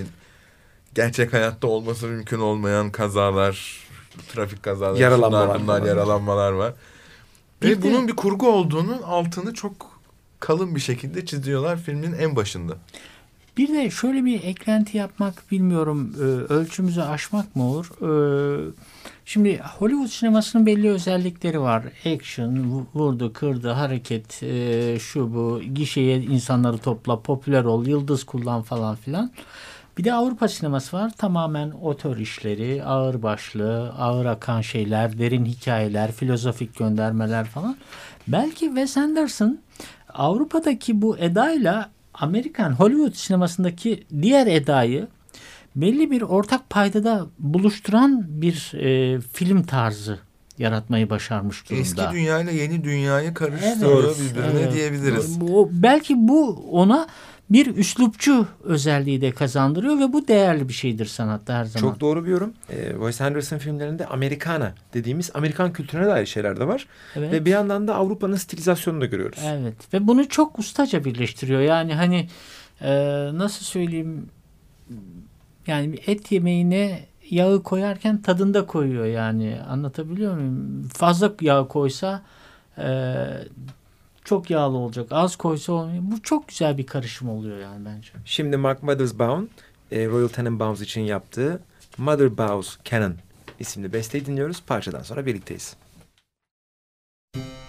gerçek hayatta olması mümkün olmayan kazalar, trafik kazaları, yaralanmalar, bunlar, bunlar yaralanmalar var. Bir ve de, bunun bir kurgu olduğunun altını çok kalın bir şekilde çiziyorlar filmin en başında. Bir de şöyle bir eklenti yapmak bilmiyorum e, ölçümüzü aşmak mı olur? E, şimdi Hollywood sinemasının belli özellikleri var. Action, vurdu, kırdı, hareket, e, şu bu, gişeye insanları topla, popüler ol, yıldız kullan falan filan. Bir de Avrupa sineması var. Tamamen otör işleri, ağır başlı, ağır akan şeyler, derin hikayeler, filozofik göndermeler falan. Belki Wes Anderson Avrupa'daki bu edayla Amerikan Hollywood sinemasındaki diğer edayı belli bir ortak paydada buluşturan bir e, film tarzı yaratmayı başarmış durumda. Eski dünyayla yeni dünyayı karıştırıyor evet, birbirine evet. diyebiliriz. Bu, belki bu ona bir üslupçu özelliği de kazandırıyor ve bu değerli bir şeydir sanatta her zaman. Çok doğru bir yorum. E, Wes Anderson filmlerinde Amerikana dediğimiz Amerikan kültürüne dair şeyler de var. Evet. Ve bir yandan da Avrupa'nın stilizasyonunu da görüyoruz. Evet ve bunu çok ustaca birleştiriyor. Yani hani e, nasıl söyleyeyim yani et yemeğine yağı koyarken tadında koyuyor yani anlatabiliyor muyum? Fazla yağ koysa e, çok yağlı olacak. Az koysa olmuyor. Bu çok güzel bir karışım oluyor yani bence. Şimdi Mark Mothersbaum e, Royal Tenenbaums için yaptığı Mother Bows Canon isimli besteyi dinliyoruz. Parçadan sonra birlikteyiz. Mark,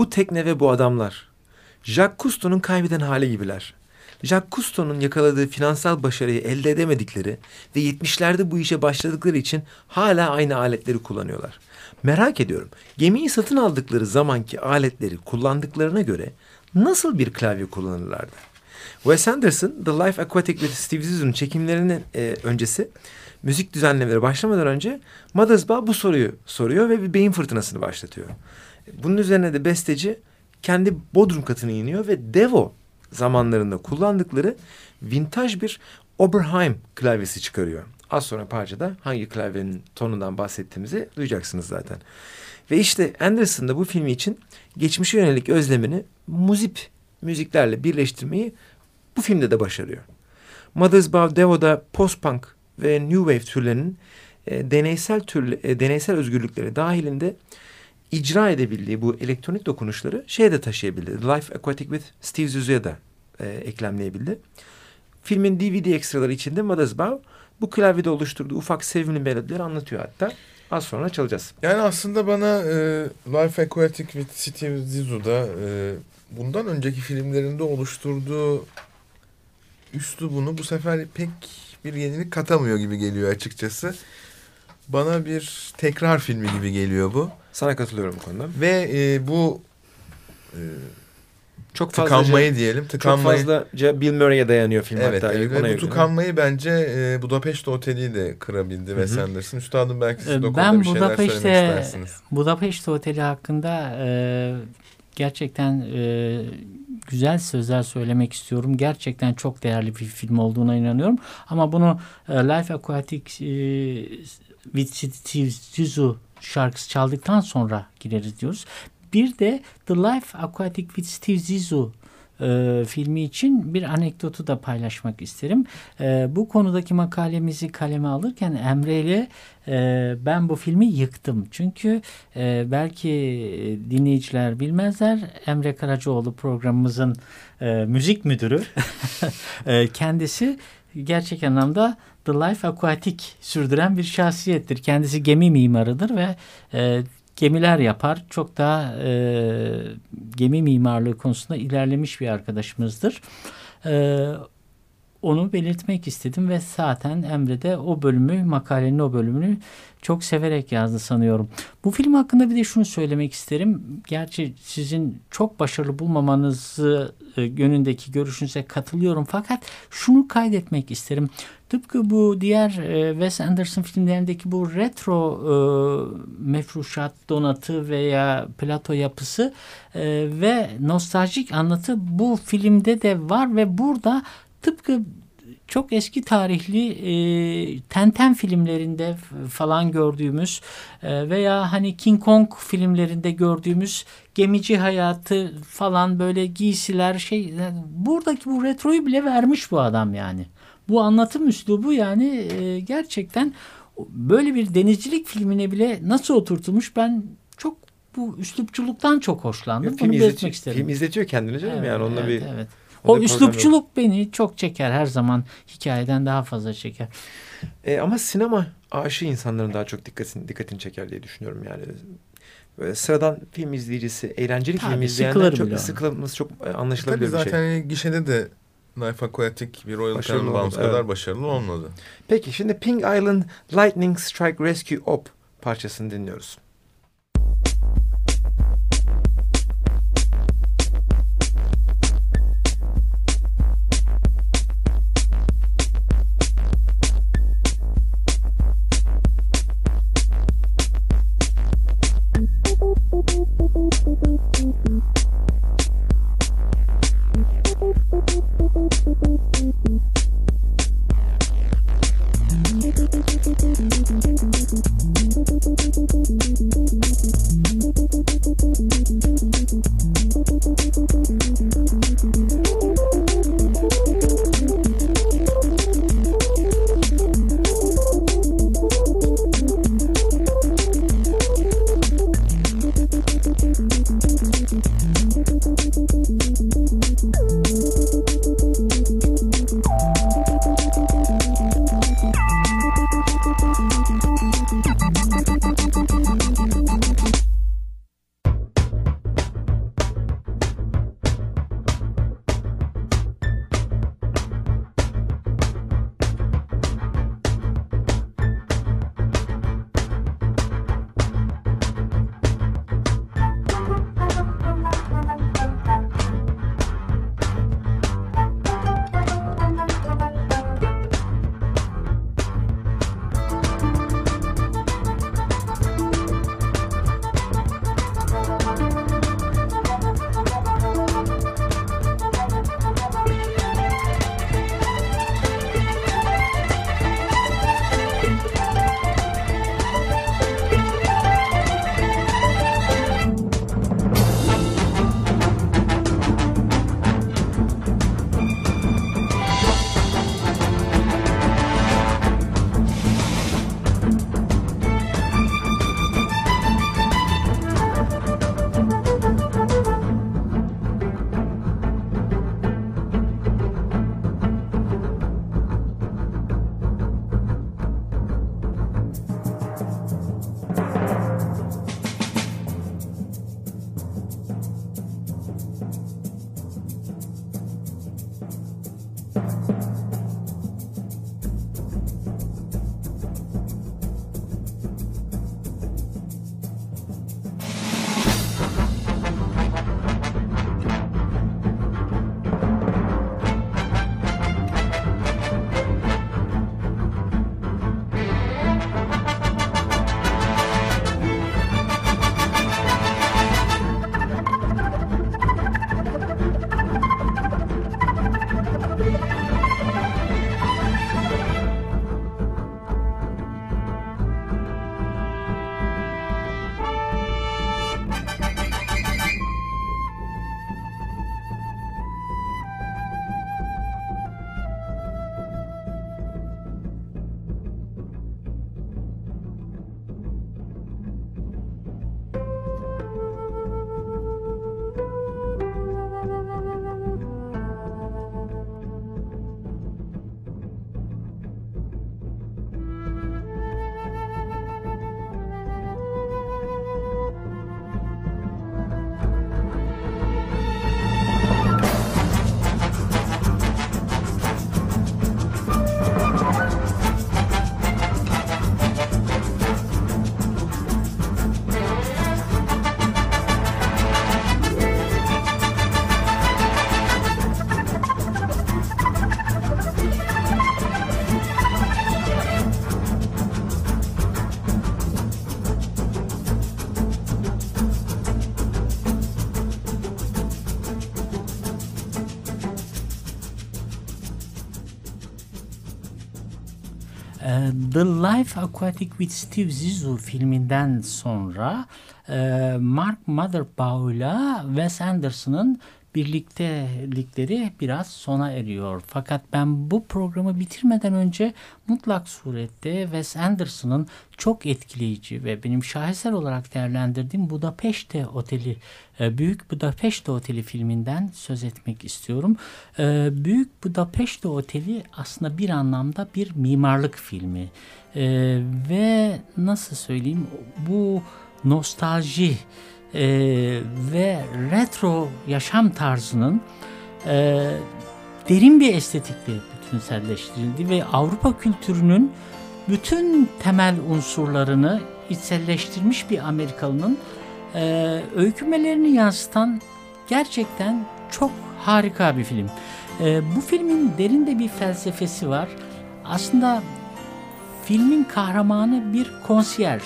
bu tekne ve bu adamlar. Jacques Cousteau'nun kaybeden hali gibiler. Jacques Cousteau'nun yakaladığı finansal başarıyı elde edemedikleri ve 70'lerde bu işe başladıkları için hala aynı aletleri kullanıyorlar. Merak ediyorum, gemiyi satın aldıkları zamanki aletleri kullandıklarına göre nasıl bir klavye kullanırlardı? Wes Anderson, The Life Aquatic with Steve Zissou'nun çekimlerinin e, öncesi müzik düzenlemeleri başlamadan önce Mothersbaugh bu soruyu soruyor ve bir beyin fırtınasını başlatıyor. Bunun üzerine de besteci kendi bodrum katına iniyor ve Devo zamanlarında kullandıkları vintaj bir Oberheim klavyesi çıkarıyor. Az sonra parçada hangi klavyenin tonundan bahsettiğimizi duyacaksınız zaten. Ve işte Anderson da bu filmi için geçmişe yönelik özlemini muzip müziklerle birleştirmeyi bu filmde de başarıyor. Mothers Bow Devo'da post-punk ve new wave türlerinin e, deneysel türle, e, deneysel özgürlükleri dahilinde icra edebildiği bu elektronik dokunuşları şeye de taşıyabildi. Life Aquatic with Steve Zissou'ya da e, eklemleyebildi. Filmin DVD ekstraları içinde Mothers Bow bu klavyede oluşturduğu ufak sevimli melodileri anlatıyor hatta. Az sonra çalacağız. Yani aslında bana e, Life Aquatic with Steve Zissou'da e, bundan önceki filmlerinde oluşturduğu üslubunu bu sefer pek bir yenilik katamıyor gibi geliyor açıkçası. Bana bir tekrar filmi gibi geliyor bu. Sana katılıyorum bu konuda. Ve e, bu e, Çok fazlaca, tıkanmayı diyelim. çok Tıkanmayı, fazlaca Bill Murray'e dayanıyor film Evet, hatta. evet. ve bu tıkanmayı bence e, Budapest Oteli de kırabildi Wes hı. Anderson. Üstadım belki siz de o ben bir şeyler söylemek istersiniz. Budapest Oteli hakkında e, gerçekten e, güzel sözler söylemek istiyorum. Gerçekten çok değerli bir film olduğuna inanıyorum. Ama bunu e, Life Aquatic e, with Steve Zissou şarkısı çaldıktan sonra gireriz diyoruz. Bir de The Life Aquatic with Steve Zissou e, filmi için bir anekdotu da paylaşmak isterim. E, bu konudaki makalemizi kaleme alırken Emre ile e, ben bu filmi yıktım. Çünkü e, belki dinleyiciler bilmezler Emre Karacaoğlu programımızın e, müzik müdürü. <laughs> E, kendisi gerçek anlamda The Life Aquatic sürdüren bir şahsiyettir. Kendisi gemi mimarıdır ve e, gemiler yapar. Çok daha e, gemi mimarlığı konusunda ilerlemiş bir arkadaşımızdır. E, onu belirtmek istedim ve zaten Emre de o bölümü, makalenin o bölümünü çok severek yazdı sanıyorum. Bu film hakkında bir de şunu söylemek isterim. Gerçi sizin çok başarılı bulmamanızı e, yönündeki görüşünüze katılıyorum fakat şunu kaydetmek isterim. Tıpkı bu diğer e, Wes Anderson filmlerindeki bu retro e, mefruşat donatı veya plato yapısı e, ve nostaljik anlatı bu filmde de var ve burada tıpkı çok eski tarihli e, Tenten filmlerinde falan gördüğümüz e, veya hani King Kong filmlerinde gördüğümüz gemici hayatı falan böyle giysiler şey yani buradaki bu retroyu bile vermiş bu adam yani. Bu anlatım üslubu yani e, gerçekten böyle bir denizcilik filmine bile nasıl oturtulmuş ben çok bu üslupçuluktan çok hoşlandım. film, Bunu izletiyor, belirtmek isterim. film izletiyor kendini canım Evet, yani onunla evet, bir evet. O yok. üslupçuluk beni çok çeker her zaman hikayeden daha fazla çeker. E, ama sinema aşığı insanların daha çok dikkatini, dikkatini çeker diye düşünüyorum yani. Böyle sıradan film izleyicisi, eğlenceli Tabii, film izleyenler çok sıkılması çok e, Tabii anlaşılabilir bir zaten şey. hani gişede de Life Aquatic bir Royal Tenenbaums kadar evet. başarılı olmadı. Peki şimdi Pink Island Lightning Strike Rescue Op parçasını dinliyoruz. The Life Aquatic with Steve Zissou filminden sonra e, Mark Mothersbaugh ile Wes Anderson'ın birliktelikleri biraz sona eriyor. Fakat ben bu programı bitirmeden önce mutlak surette Wes Anderson'ın çok etkileyici ve benim şaheser olarak değerlendirdiğim Budapeşte Oteli, e, Büyük Budapeşte Oteli filminden söz etmek istiyorum. E, Büyük Budapeşte Oteli aslında bir anlamda bir mimarlık filmi. E, ve nasıl söyleyeyim bu nostalji e, ve retro yaşam tarzının e, derin bir estetikle bütünselleştirildi ve Avrupa kültürünün bütün temel unsurlarını içselleştirmiş bir Amerikalının e, öykümelerini yansıtan gerçekten çok harika bir film. E, bu filmin derinde bir felsefesi var. Aslında filmin kahramanı bir konsiyerj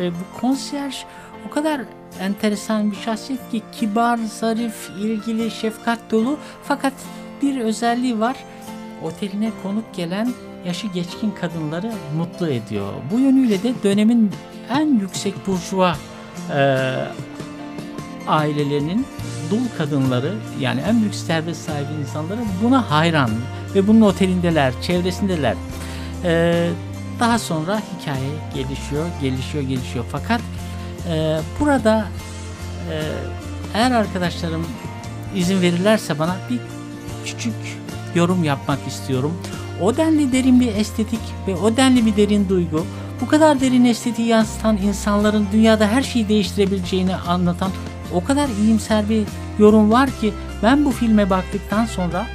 ve bu konsiyerj o kadar enteresan bir şahsiyet ki kibar, zarif, ilgili, şefkat dolu fakat bir özelliği var. Oteline konuk gelen yaşı geçkin kadınları mutlu ediyor. Bu yönüyle de dönemin en yüksek burjuva e, ailelerinin dul kadınları yani en büyük servet sahibi insanları buna hayran ve bunun otelindeler, çevresindeler. E, daha sonra hikaye gelişiyor, gelişiyor, gelişiyor. Fakat e, burada e, eğer arkadaşlarım izin verirlerse bana bir küçük yorum yapmak istiyorum. O denli derin bir estetik ve o denli bir derin duygu, bu kadar derin estetiği yansıtan insanların dünyada her şeyi değiştirebileceğini anlatan o kadar iyimser bir yorum var ki ben bu filme baktıktan sonra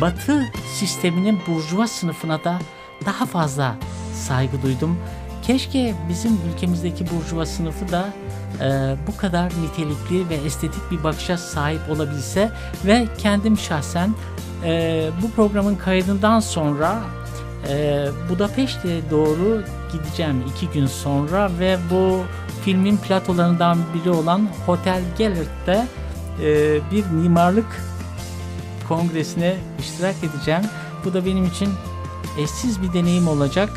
Batı sisteminin burjuva sınıfına da daha fazla saygı duydum. Keşke bizim ülkemizdeki burjuva sınıfı da e, bu kadar nitelikli ve estetik bir bakışa sahip olabilse ve kendim şahsen e, bu programın kaydından sonra e, Budapeşte'ye doğru gideceğim iki gün sonra ve bu filmin platolarından biri olan Hotel Gellert'te e, bir mimarlık kongresine iştirak edeceğim. Bu da benim için eşsiz bir deneyim olacak.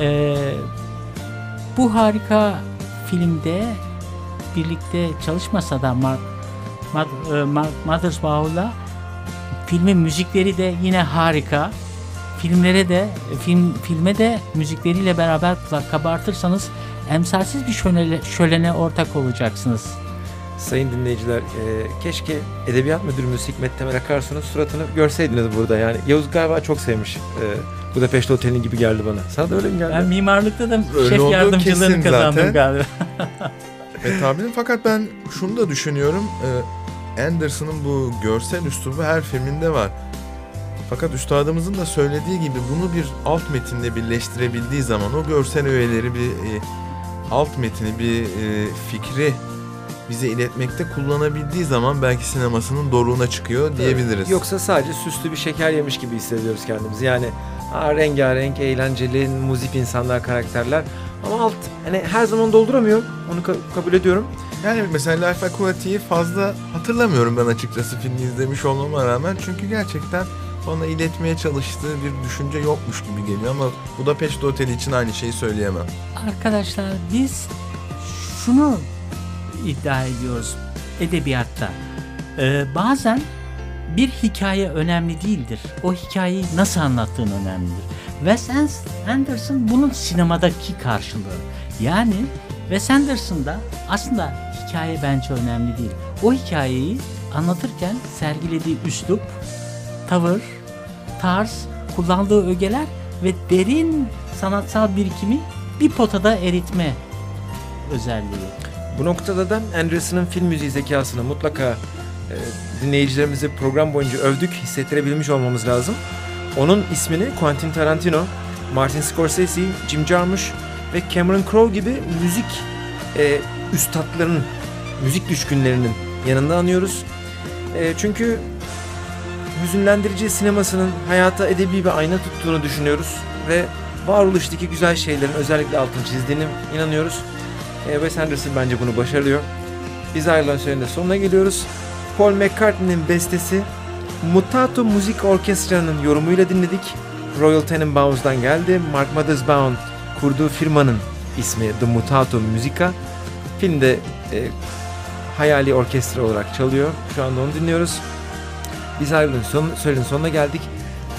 E, bu harika filmde birlikte çalışmasa da Mark, Mark, Mark Mothersbaugh'la filmin müzikleri de yine harika. Filmlere de film filme de müzikleriyle beraber kulak kabartırsanız emsalsiz bir şölene, şölene ortak olacaksınız. Sayın dinleyiciler, e, keşke Edebiyat Müdürümüz Hikmet Temel Akarsu'nun suratını görseydiniz burada. Yani Yavuz galiba çok sevmiş. E, Budapeşte Oteli'nin gibi geldi bana. Sana da öyle mi geldi? Ben mimarlıkta da Öyle şef yardımcılığını kazandım zaten. galiba. Evet abinin fakat ben şunu da düşünüyorum. e, Anderson'ın bu görsel üslubu her filminde var. Fakat üstadımızın da söylediği gibi bunu bir alt metinle birleştirebildiği zaman o görsel öğeleri bir e, alt metini bir e, fikri bize iletmekte kullanabildiği zaman belki sinemasının doruğuna çıkıyor diyebiliriz. Yoksa sadece süslü bir şeker yemiş gibi hissediyoruz kendimizi. Yani ha, rengarenk, eğlenceli, muzip insanlar, karakterler. Ama alt hani her zaman dolduramıyor. Onu ka- kabul ediyorum. Yani mesela Life Aquatic'i fazla hatırlamıyorum ben açıkçası filmi izlemiş olmama rağmen. Çünkü gerçekten bana iletmeye çalıştığı bir düşünce yokmuş gibi geliyor ama Budapest Oteli için aynı şeyi söyleyemem. Arkadaşlar biz şunu iddia ediyoruz edebiyatta. Ee, bazen bir hikaye önemli değildir. O hikayeyi nasıl anlattığın önemlidir. Wes Anderson bunun sinemadaki karşılığı. Yani Wes Anderson'da aslında hikaye bence önemli değil. O hikayeyi anlatırken sergilediği üslup, tavır, tarz, kullandığı ögeler ve derin sanatsal birikimi bir potada eritme özelliği. Bu noktada da Anderson'ın film müziği zekasını mutlaka e, dinleyicilerimize program boyunca övdük, hissettirebilmiş olmamız lazım. Onun ismini Quentin Tarantino, Martin Scorsese, Jim Jarmusch ve Cameron Crowe gibi müzik e, üstadlarının, müzik düşkünlerinin yanında anıyoruz. E, çünkü hüzünlendirici sinemasının hayata edebi bir ayna tuttuğunu düşünüyoruz ve varoluştaki güzel şeylerin özellikle altını çizdiğine inanıyoruz. E, Wes Anderson bence bunu başarıyor. Biz ayrılan sürenin sonuna geliyoruz. Paul McCartney'nin bestesi Mutato Müzik Orkestra'nın yorumuyla dinledik. Royal Tenenbaums'dan geldi. Mark Mothersbaum kurduğu firmanın ismi The Mutato Musica. Filmde e, hayali orkestra olarak çalıyor. Şu anda onu dinliyoruz. Biz ayrılığın son, söylenin sonuna geldik.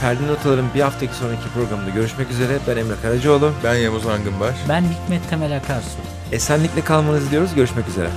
Perde Notaların bir haftaki sonraki programında görüşmek üzere. Ben Emre Karacaoğlu. Ben Yavuz Angınbaş. Ben Hikmet Temel Akarsu. Esenlikle kalmanızı diliyoruz. Görüşmek üzere.